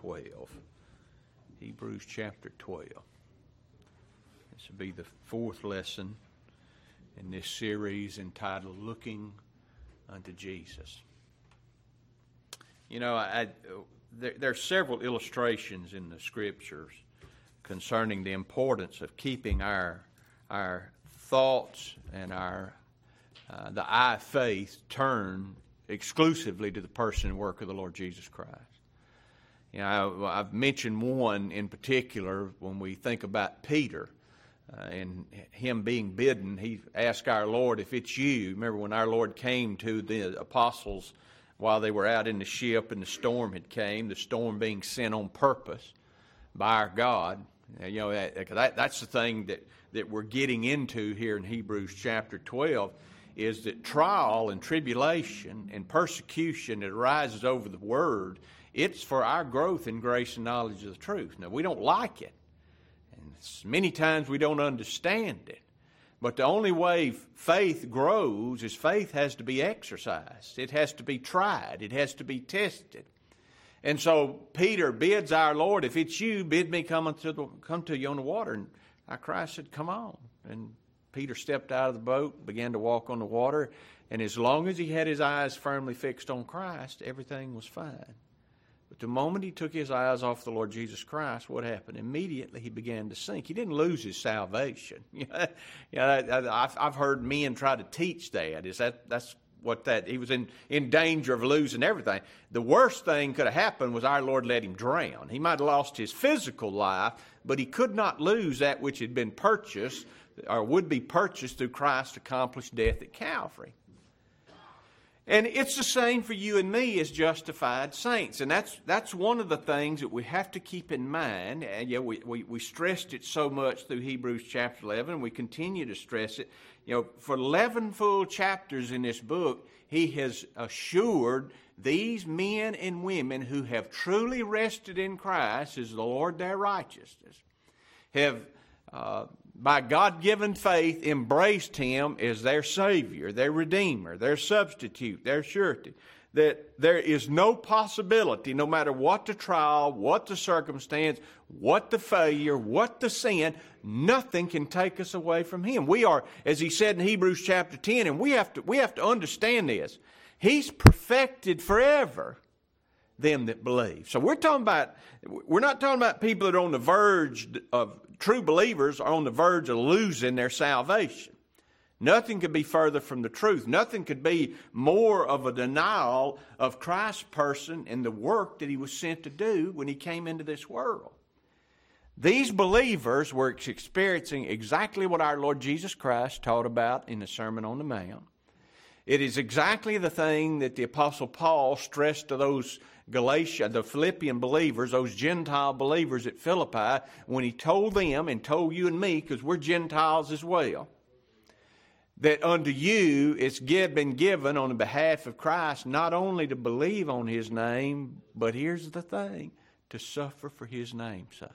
12. Hebrews chapter 12. This will be the fourth lesson in this series entitled Looking unto Jesus. You know, I, there, there, are several illustrations in the scriptures concerning the importance of keeping our, our thoughts and our uh, the eye of faith turned exclusively to the person and work of the Lord Jesus Christ. You know, I, have mentioned one in particular when we think about Peter uh, and him being bidden. He asked our Lord if it's you. Remember when our Lord came to the apostles while they were out in the ship and the storm had came, the storm being sent on purpose by our God. You know, that, that, that's the thing that, that we're getting into here in Hebrews chapter 12 is that trial and tribulation and persecution that arises over the word, it's for our growth in grace and knowledge of the truth. Now, we don't like it, and many times we don't understand it. But the only way faith grows is faith has to be exercised. It has to be tried. It has to be tested. And so Peter bids our Lord, if it's you, bid me come, unto the, come to you on the water. And our Christ said, come on. And Peter stepped out of the boat, began to walk on the water, and as long as he had his eyes firmly fixed on Christ, everything was fine. But the moment he took his eyes off the Lord Jesus Christ, what happened? Immediately he began to sink. He didn't lose his salvation. yeah, I've, I've heard men try to teach that. Is that that's what that he was in, in danger of losing everything. The worst thing could have happened was our Lord let him drown. He might have lost his physical life, but he could not lose that which had been purchased or would be purchased through Christ's accomplished death at Calvary. And it's the same for you and me as justified saints. And that's, that's one of the things that we have to keep in mind. And yeah, we, we, we stressed it so much through Hebrews chapter 11, and we continue to stress it. You know, for 11 full chapters in this book, he has assured these men and women who have truly rested in Christ as the Lord their righteousness, have uh, by God given faith, embraced Him as their Savior, their Redeemer, their substitute, their surety. That there is no possibility, no matter what the trial, what the circumstance, what the failure, what the sin, nothing can take us away from Him. We are, as He said in Hebrews chapter 10, and we have to, we have to understand this. He's perfected forever them that believe. So we're talking about, we're not talking about people that are on the verge of true believers are on the verge of losing their salvation. Nothing could be further from the truth. Nothing could be more of a denial of Christ's person and the work that he was sent to do when he came into this world. These believers were experiencing exactly what our Lord Jesus Christ taught about in the Sermon on the Mount. It is exactly the thing that the Apostle Paul stressed to those Galatia, the Philippian believers, those Gentile believers at Philippi, when he told them and told you and me, because we're Gentiles as well, that unto you it's been given on the behalf of Christ not only to believe on his name, but here's the thing to suffer for his name's sake.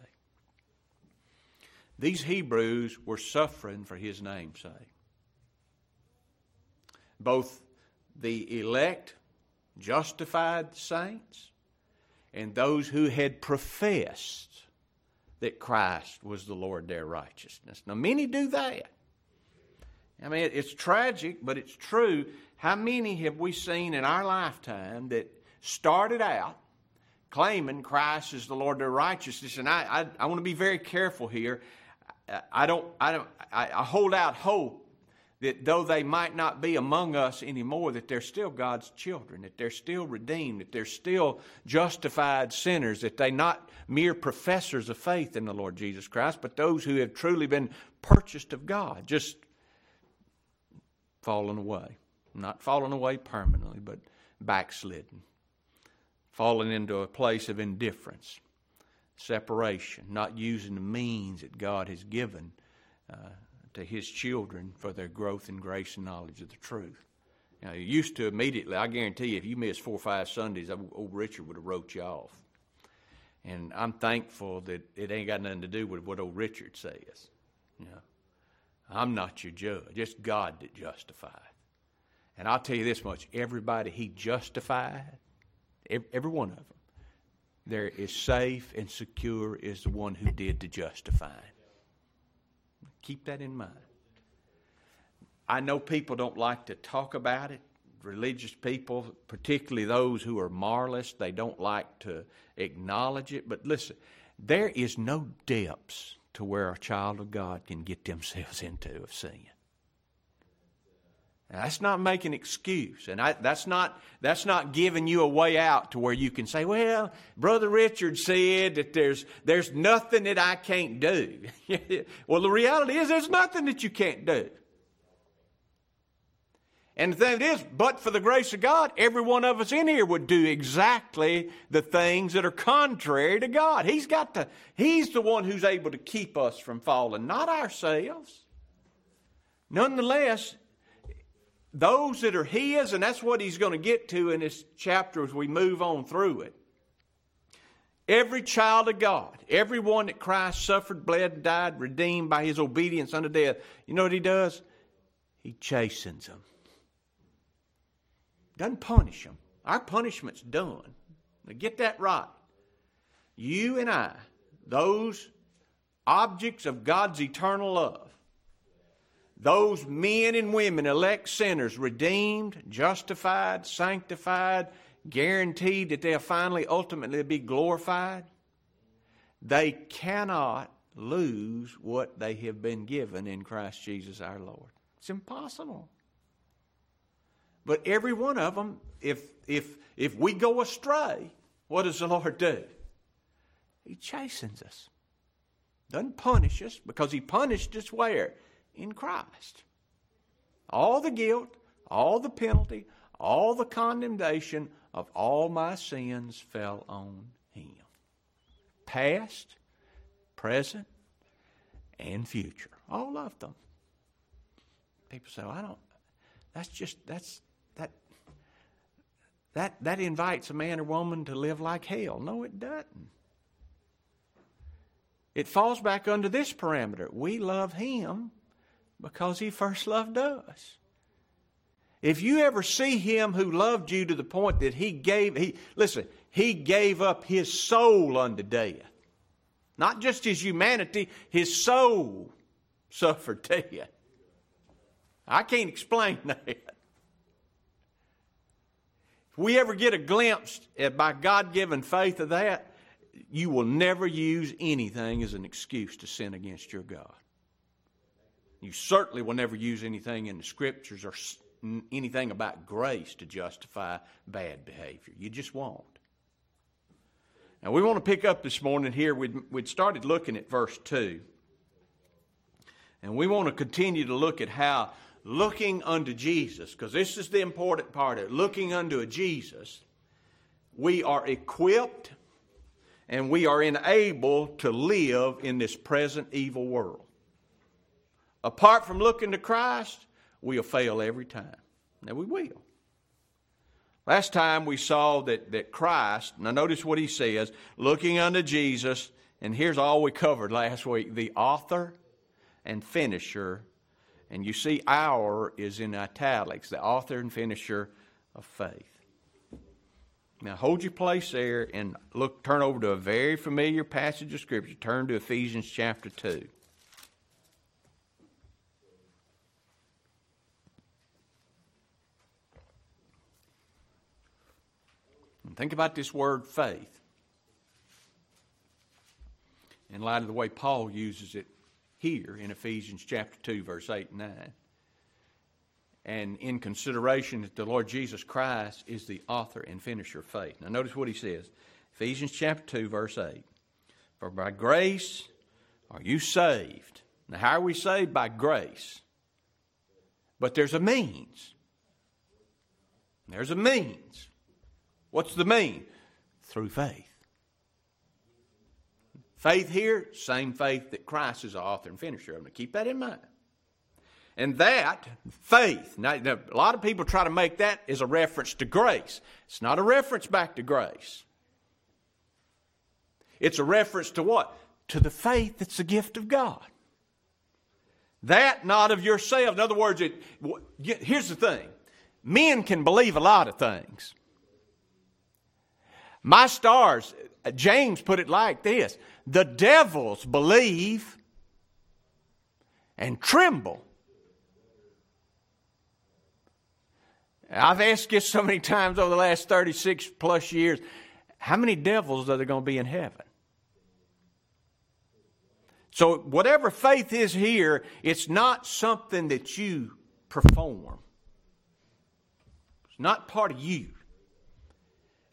These Hebrews were suffering for his name's sake. Both the elect justified saints and those who had professed that Christ was the Lord their righteousness. Now, many do that. I mean, it's tragic, but it's true. How many have we seen in our lifetime that started out claiming Christ is the Lord their righteousness? And I, I, I want to be very careful here. I don't, I don't, I, I hold out hope that though they might not be among us anymore, that they're still God's children, that they're still redeemed, that they're still justified sinners, that they're not mere professors of faith in the Lord Jesus Christ, but those who have truly been purchased of God, just fallen away. Not fallen away permanently, but backslidden, fallen into a place of indifference, separation, not using the means that God has given. Uh, to his children for their growth in grace and knowledge of the truth. Now, you used to immediately, I guarantee you, if you missed four or five Sundays, old Richard would have wrote you off. And I'm thankful that it ain't got nothing to do with what old Richard says. You know, I'm not your judge. It's God that justifies. And I'll tell you this much everybody he justified, every one of them, there is safe and secure is the one who did the justifying. Keep that in mind. I know people don't like to talk about it. Religious people, particularly those who are moralists, they don't like to acknowledge it. But listen, there is no depths to where a child of God can get themselves into of sin. Now, that's not making excuse, and I, that's not that's not giving you a way out to where you can say, "Well, Brother Richard said that there's there's nothing that I can't do." well, the reality is there's nothing that you can't do. And the thing is, but for the grace of God, every one of us in here would do exactly the things that are contrary to God. He's got to, He's the one who's able to keep us from falling, not ourselves. Nonetheless, those that are His, and that's what He's going to get to in this chapter as we move on through it. Every child of God, every one that Christ suffered, bled, died, redeemed by His obedience unto death, you know what He does? He chastens them. Doesn't punish them. Our punishment's done. Now get that right. You and I, those objects of God's eternal love, those men and women, elect sinners, redeemed, justified, sanctified, guaranteed that they'll finally, ultimately be glorified, they cannot lose what they have been given in Christ Jesus our Lord. It's impossible. But every one of them, if, if, if we go astray, what does the Lord do? He chastens us. Doesn't punish us because He punished us where? In Christ. All the guilt, all the penalty, all the condemnation of all my sins fell on Him. Past, present, and future. All of them. People say, well, I don't, that's just, that's, that, that, that invites a man or woman to live like hell. No, it doesn't. It falls back under this parameter. We love him because he first loved us. If you ever see him who loved you to the point that he gave, he, listen, he gave up his soul unto death. Not just his humanity, his soul suffered death. I can't explain that. If we ever get a glimpse at by God given faith of that, you will never use anything as an excuse to sin against your God. You certainly will never use anything in the scriptures or anything about grace to justify bad behavior. You just won't. Now, we want to pick up this morning here. We'd, we'd started looking at verse 2. And we want to continue to look at how looking unto Jesus, because this is the important part of it, looking unto a Jesus, we are equipped and we are enabled to live in this present evil world. Apart from looking to Christ, we'll fail every time. Now we will. Last time we saw that, that Christ, now notice what he says, looking unto Jesus, and here's all we covered last week the author and finisher and you see, our is in italics, the author and finisher of faith. Now hold your place there and look turn over to a very familiar passage of scripture. Turn to Ephesians chapter 2. And think about this word faith in light of the way Paul uses it here in Ephesians chapter 2, verse 8 and 9. And in consideration that the Lord Jesus Christ is the author and finisher of faith. Now, notice what he says Ephesians chapter 2, verse 8. For by grace are you saved. Now, how are we saved? By grace. But there's a means. There's a means. What's the mean? Through faith. Faith here, same faith that Christ is the author and finisher of. Now keep that in mind. And that, faith, now, now, a lot of people try to make that as a reference to grace. It's not a reference back to grace. It's a reference to what? To the faith that's the gift of God. That not of yourself. In other words, it, here's the thing men can believe a lot of things. My stars, James put it like this the devils believe and tremble. I've asked you so many times over the last 36 plus years how many devils are there going to be in heaven? So, whatever faith is here, it's not something that you perform, it's not part of you.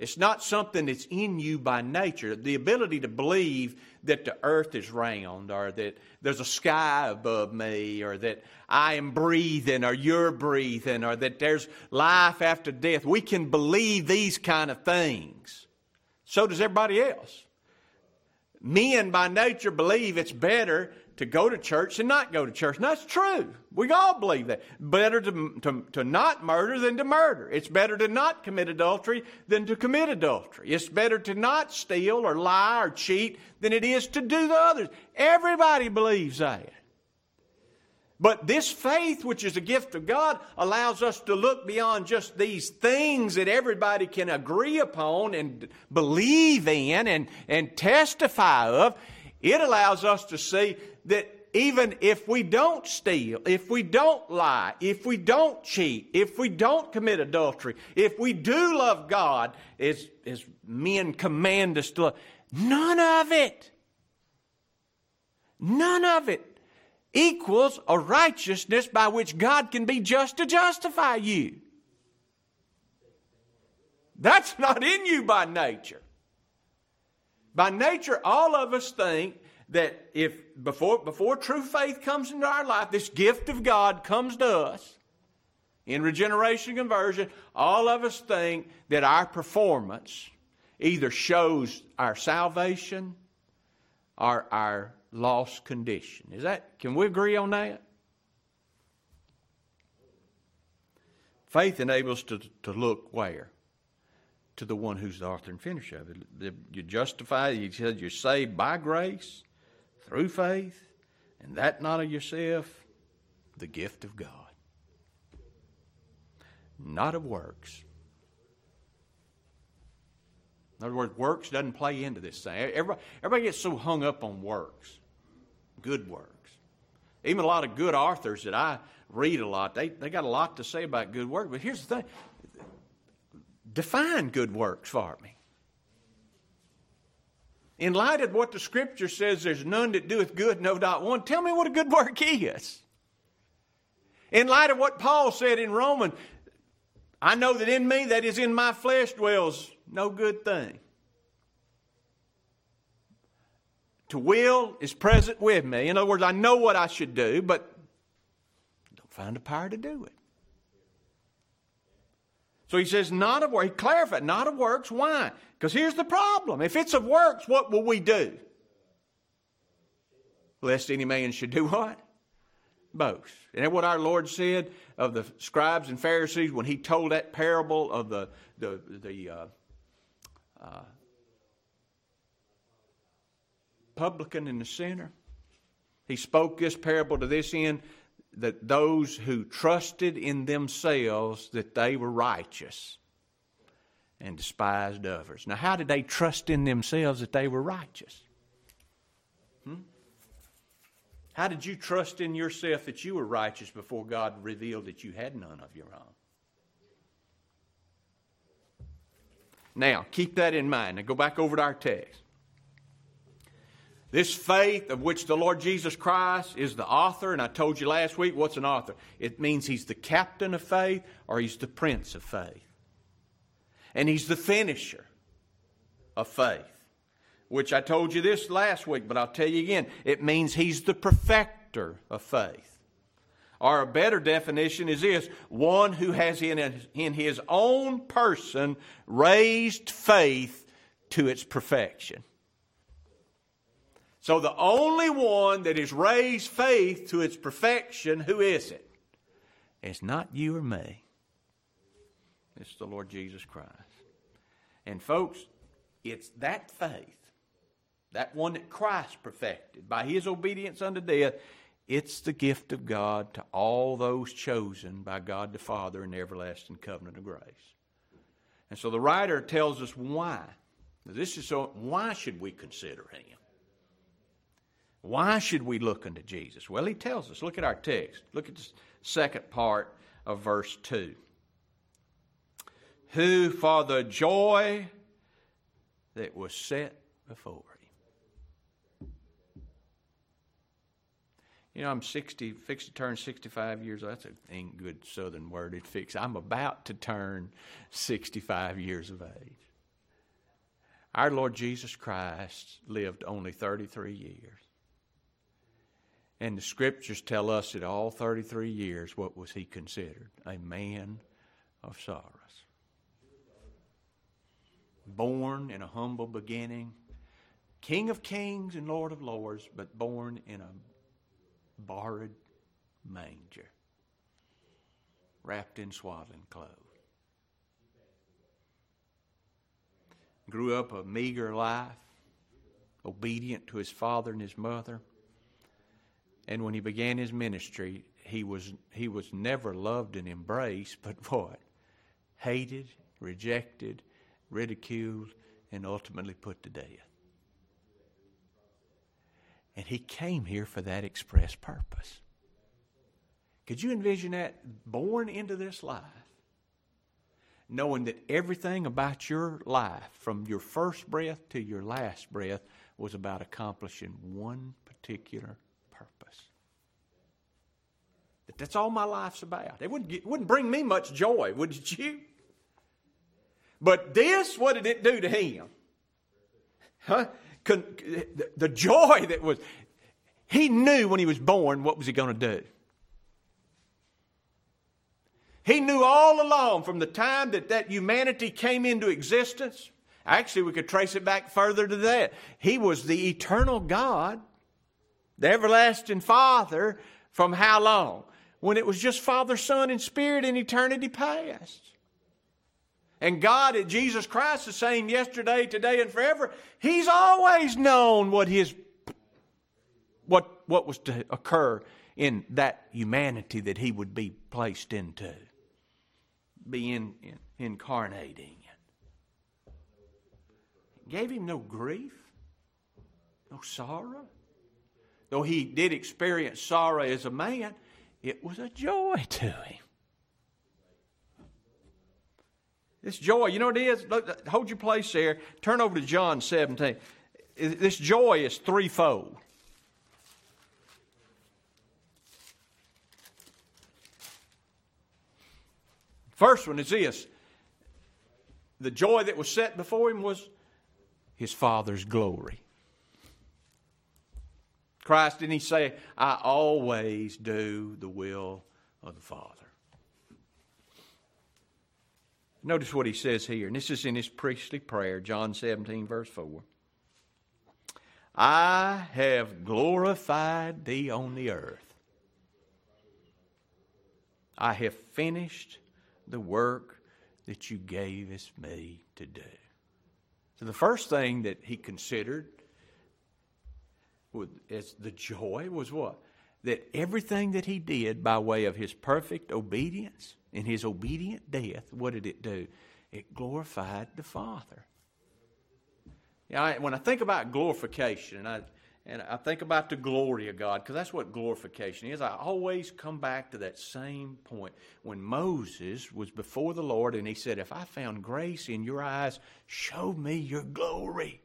It's not something that's in you by nature. The ability to believe that the earth is round, or that there's a sky above me, or that I am breathing, or you're breathing, or that there's life after death. We can believe these kind of things. So does everybody else. Men by nature believe it's better to go to church and not go to church. And that's true. We all believe that. Better to, to, to not murder than to murder. It's better to not commit adultery than to commit adultery. It's better to not steal or lie or cheat than it is to do the others. Everybody believes that. But this faith, which is a gift of God, allows us to look beyond just these things that everybody can agree upon and believe in and, and testify of. It allows us to see that even if we don't steal, if we don't lie, if we don't cheat, if we don't commit adultery, if we do love God as, as men command us to love, none of it, none of it equals a righteousness by which God can be just to justify you. That's not in you by nature. By nature, all of us think that if before, before true faith comes into our life, this gift of God comes to us in regeneration conversion, all of us think that our performance either shows our salvation or our lost condition. Is that can we agree on that? Faith enables to, to look where? To the one who's the author and finisher of it. You're justified, you said you're saved by grace through faith, and that not of yourself, the gift of God, not of works. In other words, works doesn't play into this thing. Everybody, everybody gets so hung up on works, good works. Even a lot of good authors that I read a lot, they, they got a lot to say about good work. But here's the thing define good works for me in light of what the scripture says, there's none that doeth good, no not one, tell me what a good work is. In light of what Paul said in Romans, I know that in me, that is in my flesh, dwells no good thing. To will is present with me. In other words, I know what I should do, but don't find the power to do it. So he says, not of works. He clarified, not of works. Why? Because here's the problem. If it's of works, what will we do? Lest any man should do what? Boast. And what our Lord said of the scribes and Pharisees when he told that parable of the, the, the uh, uh, publican and the sinner? He spoke this parable to this end that those who trusted in themselves that they were righteous and despised others. Now, how did they trust in themselves that they were righteous? Hmm? How did you trust in yourself that you were righteous before God revealed that you had none of your own? Now, keep that in mind. Now, go back over to our text. This faith of which the Lord Jesus Christ is the author, and I told you last week what's an author? It means he's the captain of faith or he's the prince of faith. And he's the finisher of faith, which I told you this last week, but I'll tell you again. It means he's the perfecter of faith. Or a better definition is this one who has in, in his own person raised faith to its perfection. So the only one that has raised faith to its perfection, who is it? It's not you or me. It's the Lord Jesus Christ. And folks, it's that faith, that one that Christ perfected by his obedience unto death, it's the gift of God to all those chosen by God the Father in the everlasting covenant of grace. And so the writer tells us why This is so. Why should we consider him? Why should we look unto Jesus? Well, he tells us. Look at our text. Look at the second part of verse 2. Who for the joy that was set before him. You know, I'm 60, fixed to turn 65 years old. That's a ain't good southern word. It fix. I'm about to turn 65 years of age. Our Lord Jesus Christ lived only 33 years. And the scriptures tell us that all 33 years, what was he considered? A man of sorrows. Born in a humble beginning, King of kings and Lord of lords, but born in a borrowed manger, wrapped in swaddling clothes. Grew up a meager life, obedient to his father and his mother and when he began his ministry, he was, he was never loved and embraced, but what? Hated, rejected, ridiculed, and ultimately put to death. And he came here for that express purpose. Could you envision that? Born into this life, knowing that everything about your life, from your first breath to your last breath, was about accomplishing one particular. That that's all my life's about. It wouldn't, it wouldn't bring me much joy, would it you? But this, what did it do to him? Huh? The joy that was, he knew when he was born what was he going to do. He knew all along from the time that that humanity came into existence. Actually, we could trace it back further to that. He was the eternal God the everlasting Father, from how long? When it was just Father, Son, and Spirit in eternity past. And God, Jesus Christ, the same yesterday, today, and forever. He's always known what His what what was to occur in that humanity that He would be placed into, be in, in, incarnating. Gave him no grief, no sorrow. Though he did experience sorrow as a man, it was a joy to him. This joy, you know what it is? Hold your place there. Turn over to John 17. This joy is threefold. First one is this the joy that was set before him was his Father's glory. Christ, didn't he say, I always do the will of the Father? Notice what he says here, and this is in his priestly prayer, John 17, verse 4. I have glorified thee on the earth. I have finished the work that you gavest me to do. So the first thing that he considered as the joy was what? That everything that he did by way of his perfect obedience and his obedient death, what did it do? It glorified the Father. Yeah, I, when I think about glorification, and I and I think about the glory of God, because that's what glorification is. I always come back to that same point. When Moses was before the Lord and he said, If I found grace in your eyes, show me your glory.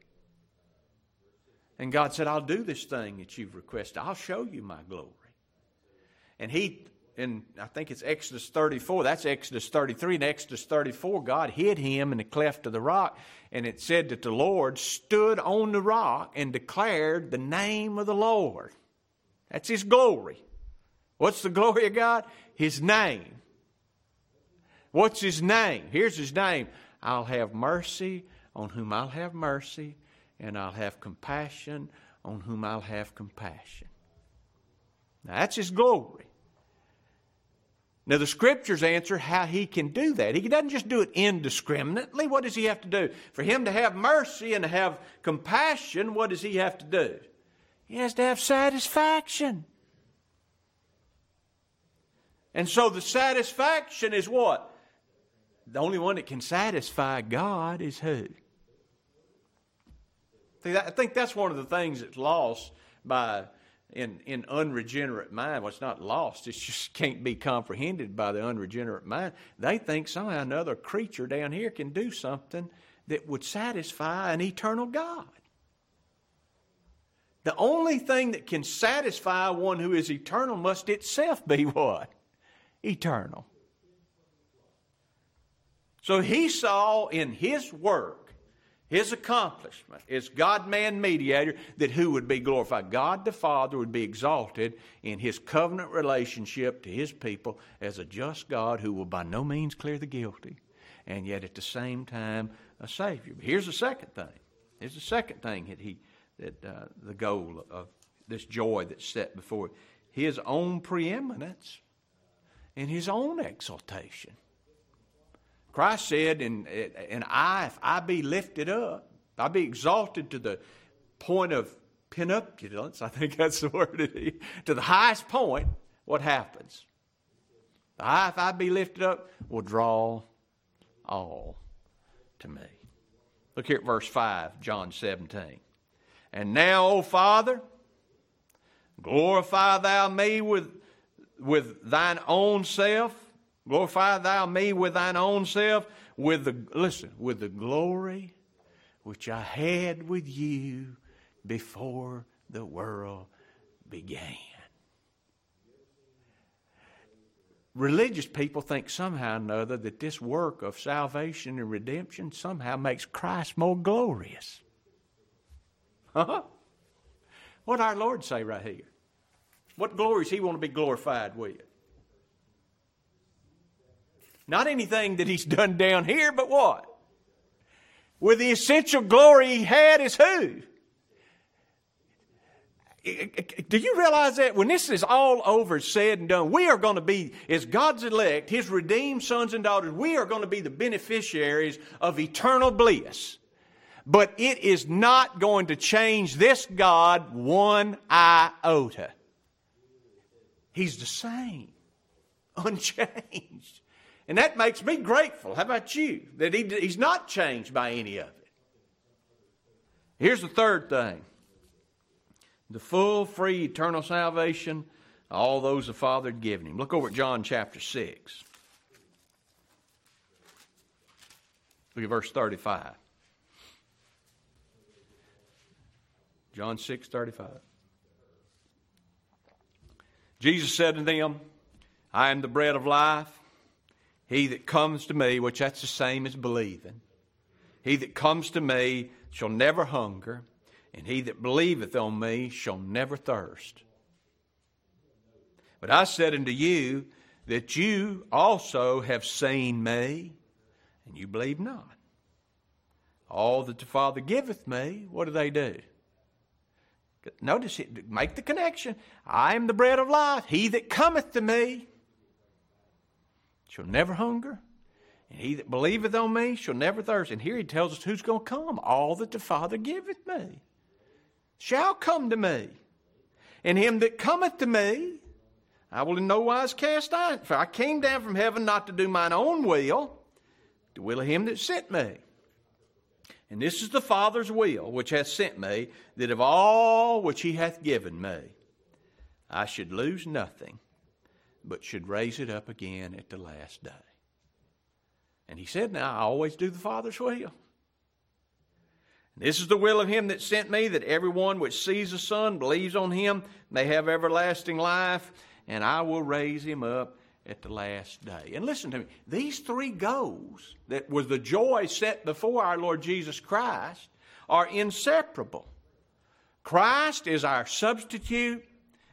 And God said, I'll do this thing that you've requested. I'll show you my glory. And he, in I think it's Exodus 34, that's Exodus 33. In Exodus 34, God hid him in the cleft of the rock. And it said that the Lord stood on the rock and declared the name of the Lord. That's his glory. What's the glory of God? His name. What's his name? Here's his name I'll have mercy on whom I'll have mercy and I'll have compassion on whom I'll have compassion. Now, that's His glory. Now, the scriptures answer how He can do that. He doesn't just do it indiscriminately. What does He have to do? For Him to have mercy and to have compassion, what does He have to do? He has to have satisfaction. And so the satisfaction is what? The only one that can satisfy God is who? I think that's one of the things that's lost by in in unregenerate mind. Well, it's not lost; it just can't be comprehended by the unregenerate mind. They think somehow another creature down here can do something that would satisfy an eternal God. The only thing that can satisfy one who is eternal must itself be what? Eternal. So he saw in his work, his accomplishment, his God man mediator, that who would be glorified? God the Father would be exalted in his covenant relationship to his people as a just God who will by no means clear the guilty, and yet at the same time a Savior. But here's the second thing. Here's the second thing that he that uh, the goal of this joy that's set before his own preeminence and his own exaltation. Christ said, and, and I, if I be lifted up, I be exalted to the point of penupulence, I think that's the word to the highest point, what happens? I, if I be lifted up, will draw all to me. Look here at verse 5, John 17. And now, O Father, glorify thou me with, with thine own self Glorify thou me with thine own self, with the, listen, with the glory which I had with you before the world began. Religious people think somehow or another that this work of salvation and redemption somehow makes Christ more glorious. Huh? What our Lord say right here? What glories He want to be glorified with? Not anything that he's done down here, but what? With the essential glory he had is who? Do you realize that when this is all over, said and done, we are going to be, as God's elect, His redeemed sons and daughters, we are going to be the beneficiaries of eternal bliss. But it is not going to change this God one iota. He's the same, unchanged. And that makes me grateful. How about you? That he, he's not changed by any of it. Here's the third thing the full, free, eternal salvation, all those the Father had given him. Look over at John chapter 6. Look at verse 35. John 6 35. Jesus said to them, I am the bread of life. He that comes to me, which that's the same as believing, he that comes to me shall never hunger, and he that believeth on me shall never thirst. But I said unto you that you also have seen me, and you believe not. All that the Father giveth me, what do they do? Notice it, make the connection. I am the bread of life. He that cometh to me shall never hunger. And he that believeth on me shall never thirst. And here he tells us who's going to come. All that the Father giveth me shall come to me. And him that cometh to me, I will in no wise cast out. For I came down from heaven not to do mine own will, but the will of him that sent me. And this is the Father's will which hath sent me, that of all which he hath given me, I should lose nothing, but should raise it up again at the last day. And he said, Now I always do the Father's will. This is the will of him that sent me, that everyone which sees the Son, believes on him, may have everlasting life, and I will raise him up at the last day. And listen to me, these three goals that was the joy set before our Lord Jesus Christ are inseparable. Christ is our substitute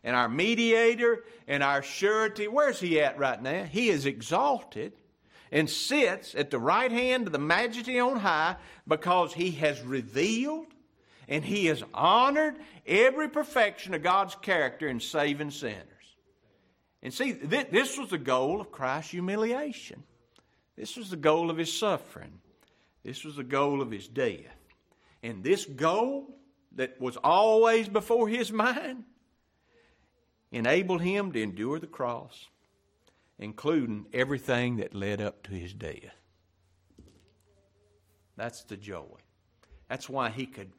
and our mediator and our surety. Where's he at right now? He is exalted and sits at the right hand of the majesty on high because he has revealed and he has honored every perfection of God's character in saving sinners. And see, th- this was the goal of Christ's humiliation. This was the goal of his suffering. This was the goal of his death. And this goal that was always before his mind enabled him to endure the cross, including everything that led up to his death. That's the joy. That's why he could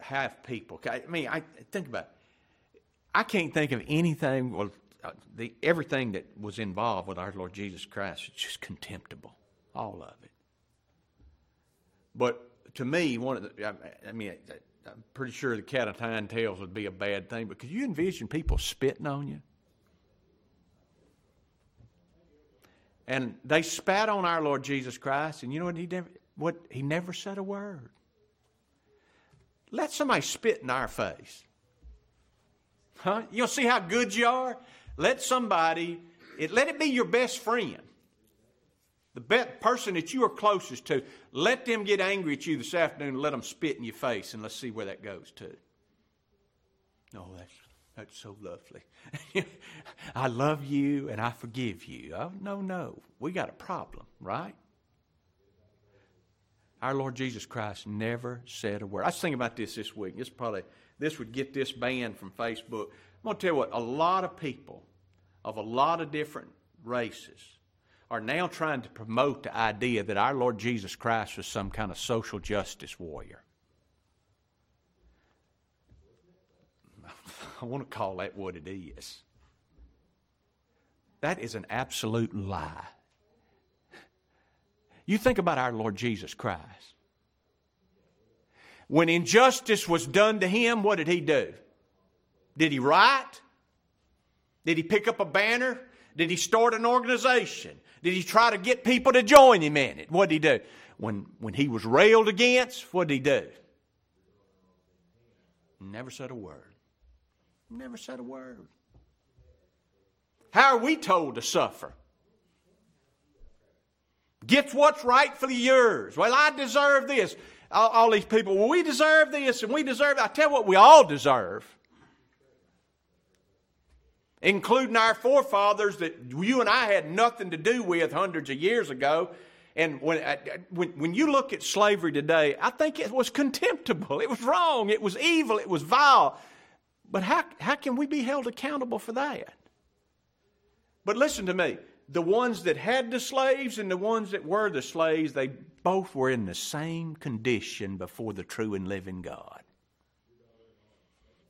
have people. I mean, I think about it. I can't think of anything, well, uh, the, everything that was involved with our Lord Jesus Christ is just contemptible. All of it. But to me, one of the, I, I mean, I'm pretty sure the cat of nine tails would be a bad thing, but could you envision people spitting on you? And they spat on our Lord Jesus Christ, and you know what he never, what he never said a word. Let somebody spit in our face. Huh? You'll see how good you are? Let somebody, it, let it be your best friend. The person that you are closest to, let them get angry at you this afternoon and let them spit in your face, and let's see where that goes to. Oh, that's, that's so lovely. I love you and I forgive you. Oh, no, no. We got a problem, right? Our Lord Jesus Christ never said a word. I was thinking about this this week. This probably this would get this banned from Facebook. I'm going to tell you what. A lot of people of a lot of different races are now trying to promote the idea that our Lord Jesus Christ was some kind of social justice warrior. I want to call that what it is. That is an absolute lie. You think about our Lord Jesus Christ. When injustice was done to him, what did he do? Did he write? Did he pick up a banner? Did he start an organization? Did he try to get people to join him in it? What did he do? When, when he was railed against, what did he do? Never said a word. Never said a word. How are we told to suffer? Get what's rightfully yours. Well, I deserve this. All, all, these people, well, we deserve this and we deserve. I tell you what, we all deserve. Including our forefathers that you and I had nothing to do with hundreds of years ago. And when, uh, when, when you look at slavery today, I think it was contemptible. It was wrong. It was evil. It was vile. But how, how can we be held accountable for that? But listen to me the ones that had the slaves and the ones that were the slaves, they both were in the same condition before the true and living God.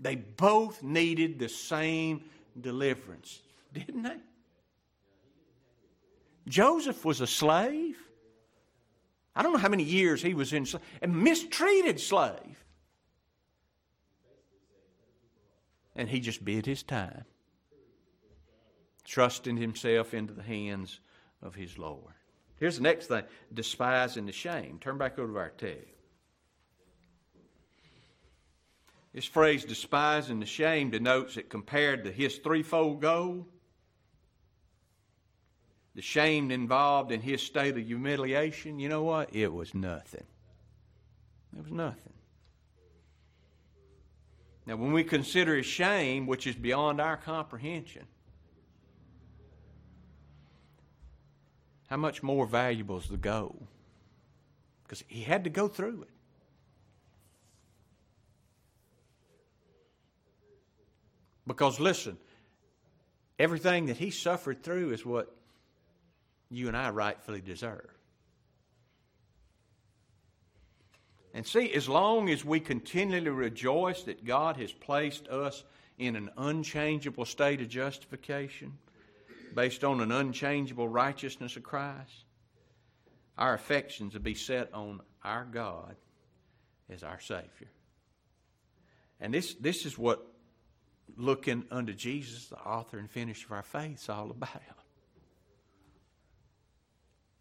They both needed the same deliverance, didn't they? Joseph was a slave. I don't know how many years he was in a mistreated slave. And he just bid his time trusting himself into the hands of his Lord. Here's the next thing despising the shame. Turn back over to our text. This phrase, despising the shame, denotes that compared to his threefold goal, the shame involved in his state of humiliation, you know what? It was nothing. It was nothing. Now, when we consider his shame, which is beyond our comprehension, how much more valuable is the goal? Because he had to go through it. Because listen, everything that he suffered through is what you and I rightfully deserve. And see, as long as we continually rejoice that God has placed us in an unchangeable state of justification, based on an unchangeable righteousness of Christ, our affections will be set on our God as our Savior. And this, this is what looking unto Jesus, the author and finisher of our faith, is all about.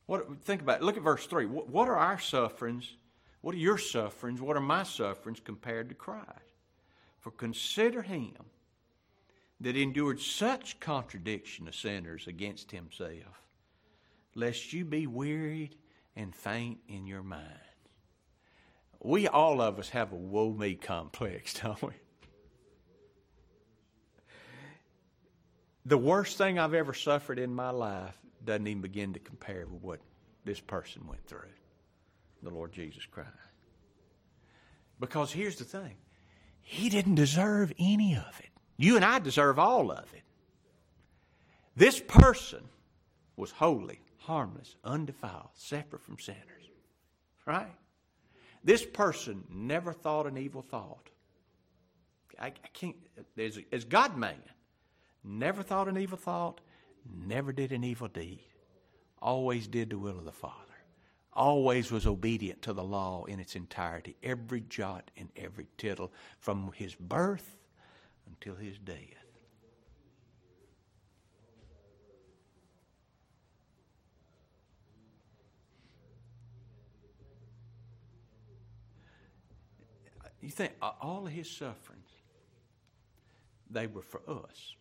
What, think about it. Look at verse 3. What, what are our sufferings? What are your sufferings? What are my sufferings compared to Christ? For consider him that endured such contradiction of sinners against himself, lest you be wearied and faint in your mind. We, all of us, have a woe me complex, don't we? The worst thing I've ever suffered in my life doesn't even begin to compare with what this person went through the Lord Jesus Christ. Because here's the thing He didn't deserve any of it. You and I deserve all of it. This person was holy, harmless, undefiled, separate from sinners. Right? This person never thought an evil thought. I, I can't, as, as God man, never thought an evil thought, never did an evil deed, always did the will of the Father, always was obedient to the law in its entirety, every jot and every tittle, from his birth until his death. You think uh, all of his sufferings, they were for us.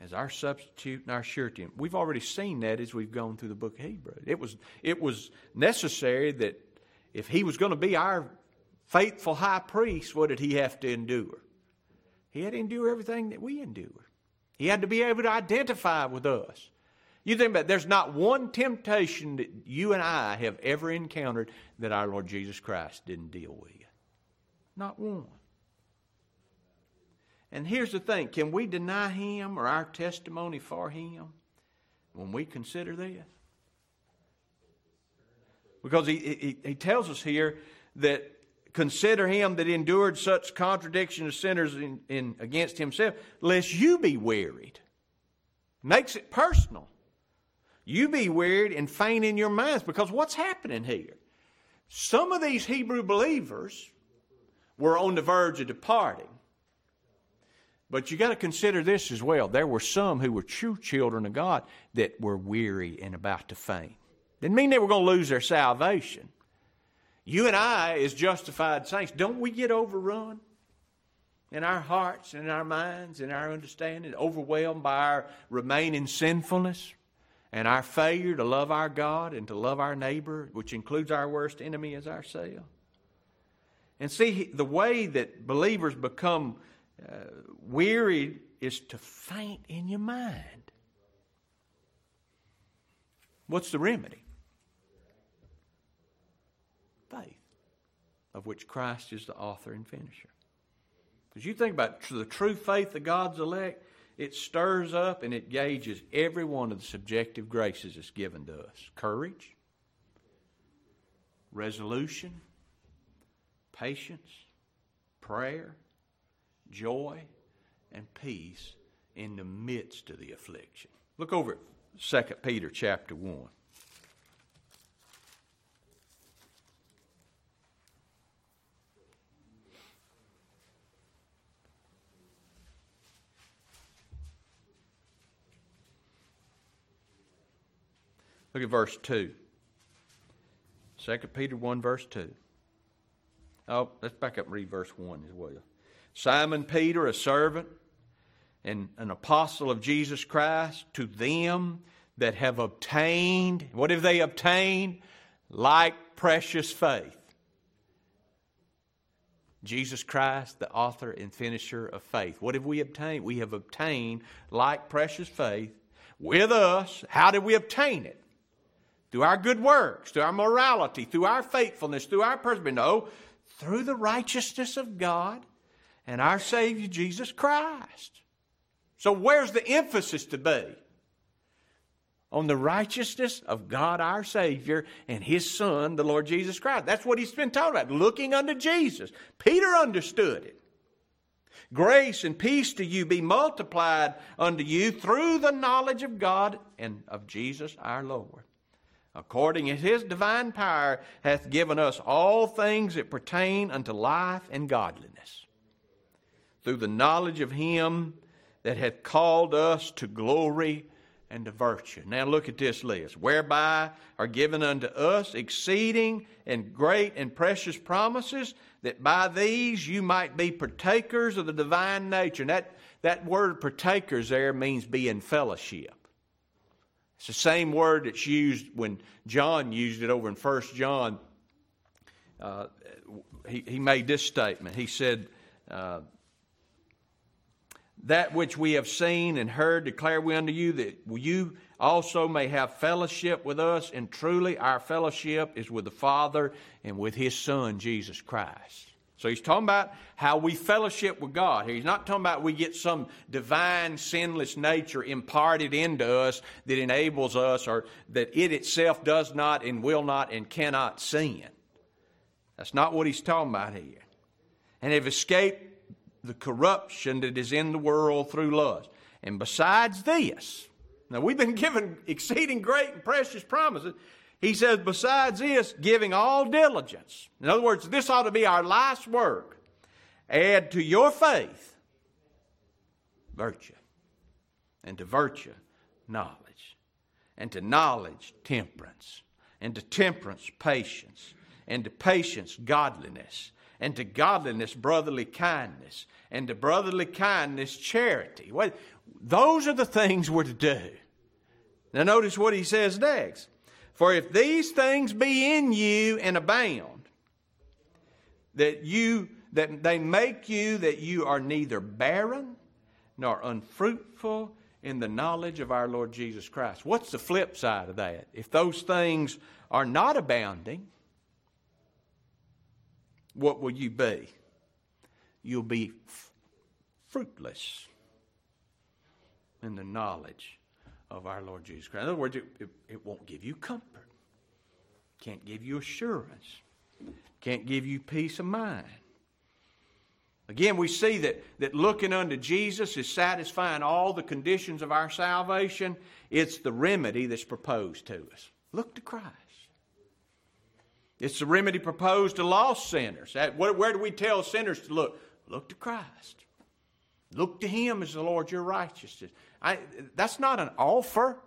As our substitute and our surety. We've already seen that as we've gone through the book of Hebrews. It was, it was necessary that if he was going to be our faithful high priest, what did he have to endure? He had to endure everything that we endure. He had to be able to identify with us. You think about it, there's not one temptation that you and I have ever encountered that our Lord Jesus Christ didn't deal with. Not one. And here's the thing can we deny him or our testimony for him when we consider this? Because he, he, he tells us here that consider him that endured such contradiction of sinners in, in, against himself, lest you be wearied. Makes it personal. You be wearied and faint in your minds because what's happening here? Some of these Hebrew believers were on the verge of departing. But you got to consider this as well. There were some who were true children of God that were weary and about to faint. Didn't mean they were going to lose their salvation. You and I, as justified saints, don't we get overrun in our hearts and in our minds and our understanding, overwhelmed by our remaining sinfulness and our failure to love our God and to love our neighbor, which includes our worst enemy as ourselves? And see, the way that believers become uh, wearied is to faint in your mind. What's the remedy? Faith, of which Christ is the author and finisher. As you think about the true faith of God's elect, it stirs up and it gauges every one of the subjective graces that's given to us courage, resolution, patience, prayer, joy, and peace in the midst of the affliction. Look over at 2 Peter chapter 1. Look at verse 2. 2 Peter 1, verse 2. Oh, let's back up and read verse 1 as well. Simon Peter, a servant and an apostle of Jesus Christ, to them that have obtained, what have they obtained? Like precious faith. Jesus Christ, the author and finisher of faith. What have we obtained? We have obtained like precious faith with us. How did we obtain it? Through our good works, through our morality, through our faithfulness, through our perseverance. No, through the righteousness of God and our Savior Jesus Christ. So, where's the emphasis to be? On the righteousness of God our Savior and His Son, the Lord Jesus Christ. That's what he's been talking about, looking unto Jesus. Peter understood it. Grace and peace to you be multiplied unto you through the knowledge of God and of Jesus our Lord. According as his divine power hath given us all things that pertain unto life and godliness through the knowledge of Him that hath called us to glory and to virtue. Now look at this list. Whereby are given unto us exceeding and great and precious promises, that by these you might be partakers of the divine nature. And that, that word partakers there means be in fellowship. It's the same word that's used when John used it over in 1 John. Uh, he, he made this statement. He said, uh, that which we have seen and heard declare we unto you, that you also may have fellowship with us. And truly, our fellowship is with the Father and with His Son, Jesus Christ. So he's talking about how we fellowship with God. He's not talking about we get some divine sinless nature imparted into us that enables us or that it itself does not and will not and cannot sin. That's not what he's talking about here. And have escaped the corruption that is in the world through lust. And besides this, now we've been given exceeding great and precious promises. He says, besides this, giving all diligence. In other words, this ought to be our life's work. Add to your faith virtue, and to virtue, knowledge, and to knowledge, temperance, and to temperance, patience, and to patience, godliness, and to godliness, brotherly kindness, and to brotherly kindness, charity. Well, those are the things we're to do. Now, notice what he says next. For if these things be in you and abound, that you that they make you that you are neither barren nor unfruitful in the knowledge of our Lord Jesus Christ. What's the flip side of that? If those things are not abounding, what will you be? You'll be f- fruitless in the knowledge of our Lord Jesus Christ. In other words, it, it, it won't give you comfort, can't give you assurance, can't give you peace of mind. Again, we see that, that looking unto Jesus is satisfying all the conditions of our salvation. It's the remedy that's proposed to us. Look to Christ. It's the remedy proposed to lost sinners. Where, do we tell sinners to look? Look to Christ. Look to Him as the Lord your righteousness. I, that's not an offer.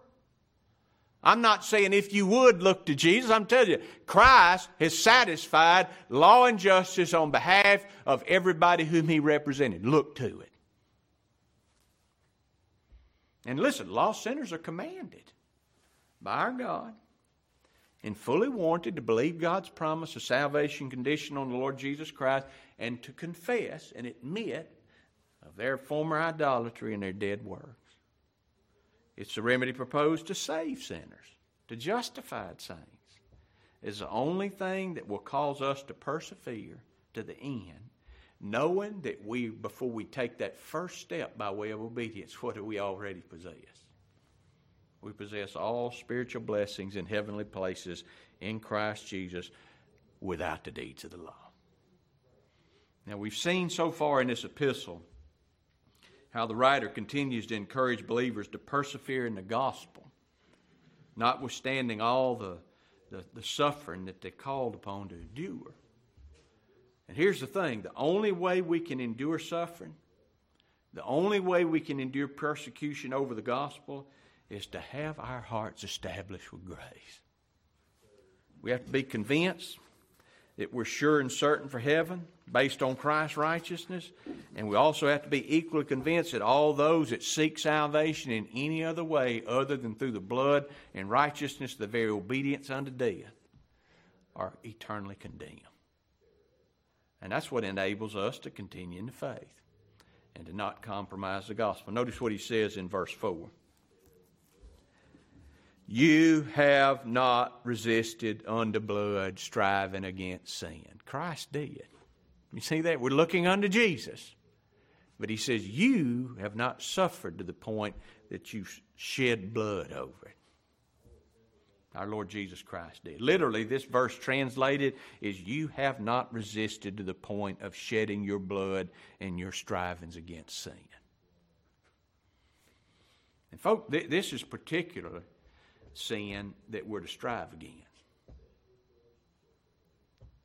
I'm not saying if you would look to Jesus. I'm telling you, Christ has satisfied law and justice on behalf of everybody whom He represented. Look to it. And listen, lost sinners are commanded by our God and fully warranted to believe God's promise of salvation conditional on the Lord Jesus Christ and to confess and admit of their former idolatry and their dead works. It's the remedy proposed to save sinners, to justified saints. It's the only thing that will cause us to persevere to the end, knowing that we, before we take that first step by way of obedience, what do we already possess? We possess all spiritual blessings in heavenly places in Christ Jesus without the deeds of the law. Now, we've seen so far in this epistle how the writer continues to encourage believers to persevere in the gospel, notwithstanding all the, the, the suffering that they're called upon to endure. And here's the thing the only way we can endure suffering, the only way we can endure persecution over the gospel is to have our hearts established with grace. We have to be convinced that we're sure and certain for heaven based on Christ's righteousness. And we also have to be equally convinced that all those that seek salvation in any other way other than through the blood and righteousness, the very obedience unto death, are eternally condemned. And that's what enables us to continue in the faith and to not compromise the gospel. Notice what he says in verse 4. You have not resisted unto blood, striving against sin. Christ did. You see that? We're looking unto Jesus. But he says, You have not suffered to the point that you shed blood over it. Our Lord Jesus Christ did. Literally, this verse translated is You have not resisted to the point of shedding your blood and your strivings against sin. And, folks, th- this is particular sin that we're to strive against.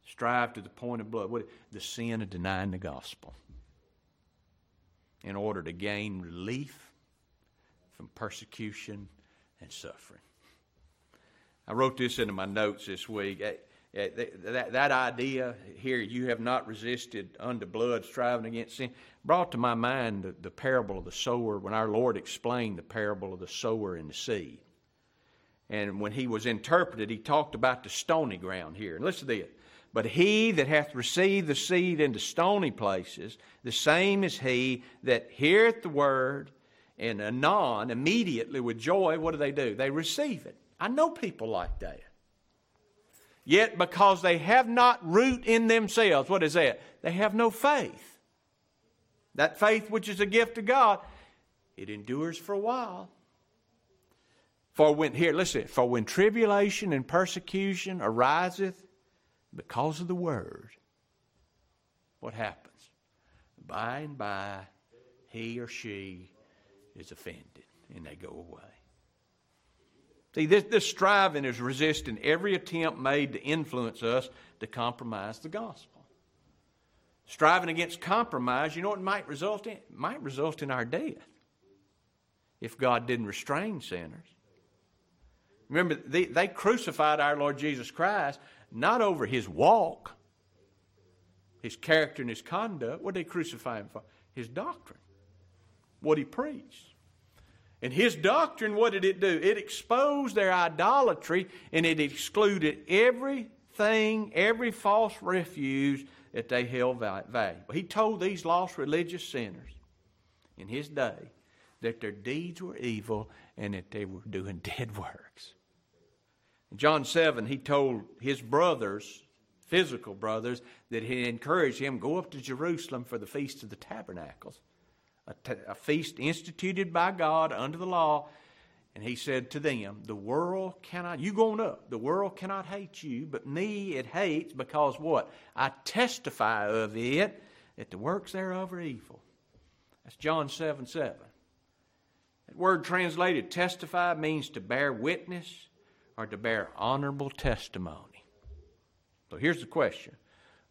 Strive to the point of blood. What, the sin of denying the gospel in order to gain relief from persecution and suffering. I wrote this into my notes this week. Eh, eh, that, that idea here, you have not resisted unto blood, striving against sin, brought to my mind the, the parable of the sower when our Lord explained the parable of the sower and the seed. And when he was interpreted, he talked about the stony ground here. And listen to this. But he that hath received the seed into stony places, the same is he that heareth the word, and anon, immediately with joy, what do they do? They receive it. I know people like that. Yet because they have not root in themselves, what is that? They have no faith. That faith which is a gift of God, it endures for a while. For when, here, listen, for when tribulation and persecution ariseth because of the word, what happens? By and by, he or she is offended and they go away. See, this, this striving is resisting every attempt made to influence us to compromise the gospel. Striving against compromise, you know what might result in? It might result in our death if God didn't restrain sinners. Remember, they, they crucified our Lord Jesus Christ not over his walk, his character, and his conduct. What did they crucify him for? His doctrine, what he preached. And his doctrine, what did it do? It exposed their idolatry and it excluded everything, every false refuge that they held valuable. He told these lost religious sinners in his day that their deeds were evil and that they were doing dead works. In John 7, he told his brothers, physical brothers, that he encouraged him go up to Jerusalem for the Feast of the Tabernacles a, t- a feast instituted by God under the law. And he said to them, The world cannot, you going up, the world cannot hate you, but me it hates because what? I testify of it that the works thereof are evil. That's John 7 7. That word translated testify means to bear witness or to bear honorable testimony. So here's the question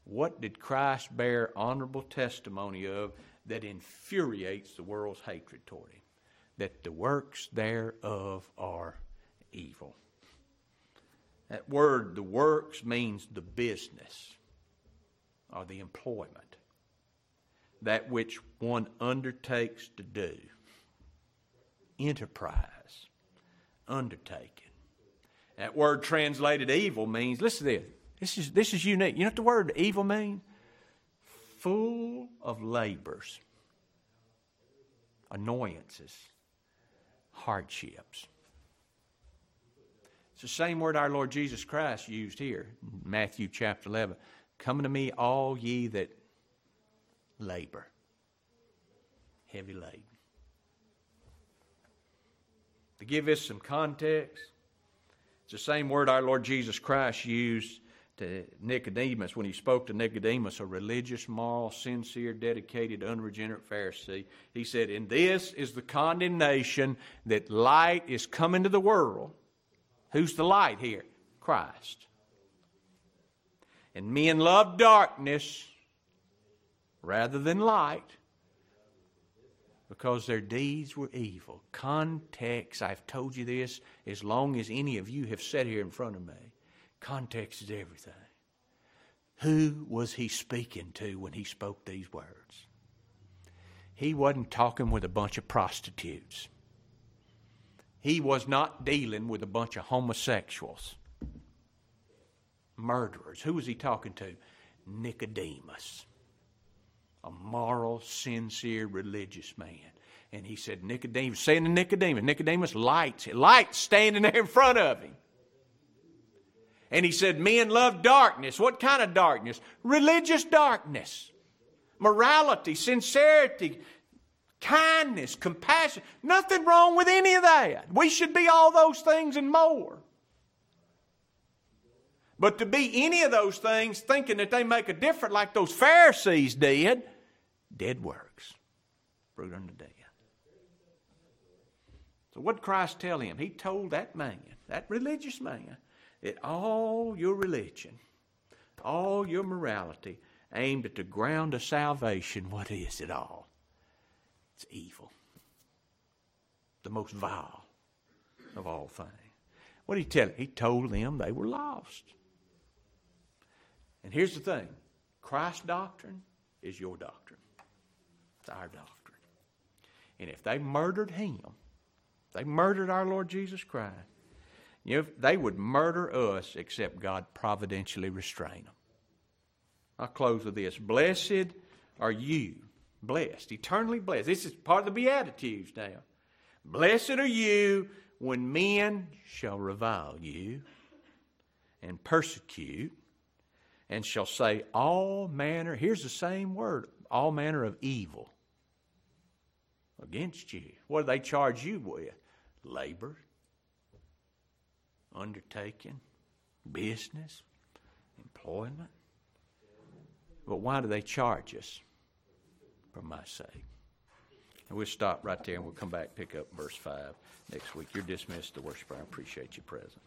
What did Christ bear honorable testimony of that infuriates the world's hatred toward him, that the works thereof are evil. That word, the works, means the business or the employment, that which one undertakes to do. Enterprise, undertaking. That word translated evil means, listen to this. This is, this is unique. You know what the word evil means? full of labors, annoyances, hardships. It's the same word our Lord Jesus Christ used here, Matthew chapter 11. Come to me, all ye that labor, heavy laden. To give us some context, it's the same word our Lord Jesus Christ used to Nicodemus when he spoke to Nicodemus, a religious, moral, sincere, dedicated, unregenerate Pharisee. He said, And this is the condemnation that light is come into the world. Who's the light here? Christ. And men love darkness rather than light because their deeds were evil. Context, I've told you this as long as any of you have sat here in front of me. Context is everything. Who was he speaking to when he spoke these words? He wasn't talking with a bunch of prostitutes. He was not dealing with a bunch of homosexuals, murderers. Who was he talking to? Nicodemus, a moral, sincere, religious man. And he said, Nicodemus, saying to Nicodemus, Nicodemus, lights, lights standing there in front of him. And he said, Men love darkness. What kind of darkness? Religious darkness. Morality, sincerity, kindness, compassion. Nothing wrong with any of that. We should be all those things and more. But to be any of those things thinking that they make a difference like those Pharisees did, dead works. Fruit unto death. So what did Christ tell him? He told that man, that religious man, that all your religion, all your morality aimed at the ground of salvation, what is it all? It's evil. The most vile of all things. What did he tell? Him? He told them they were lost. And here's the thing Christ's doctrine is your doctrine. It's our doctrine. And if they murdered him, they murdered our Lord Jesus Christ, you know, they would murder us except God providentially restrain them. I'll close with this. Blessed are you, blessed, eternally blessed. This is part of the Beatitudes now. Blessed are you when men shall revile you and persecute, and shall say all manner, here's the same word, all manner of evil against you. What do they charge you with? Labor, undertaking, business, employment. But why do they charge us? For my sake. And we'll stop right there and we'll come back, pick up verse 5 next week. You're dismissed, the worshiper. I appreciate you presence.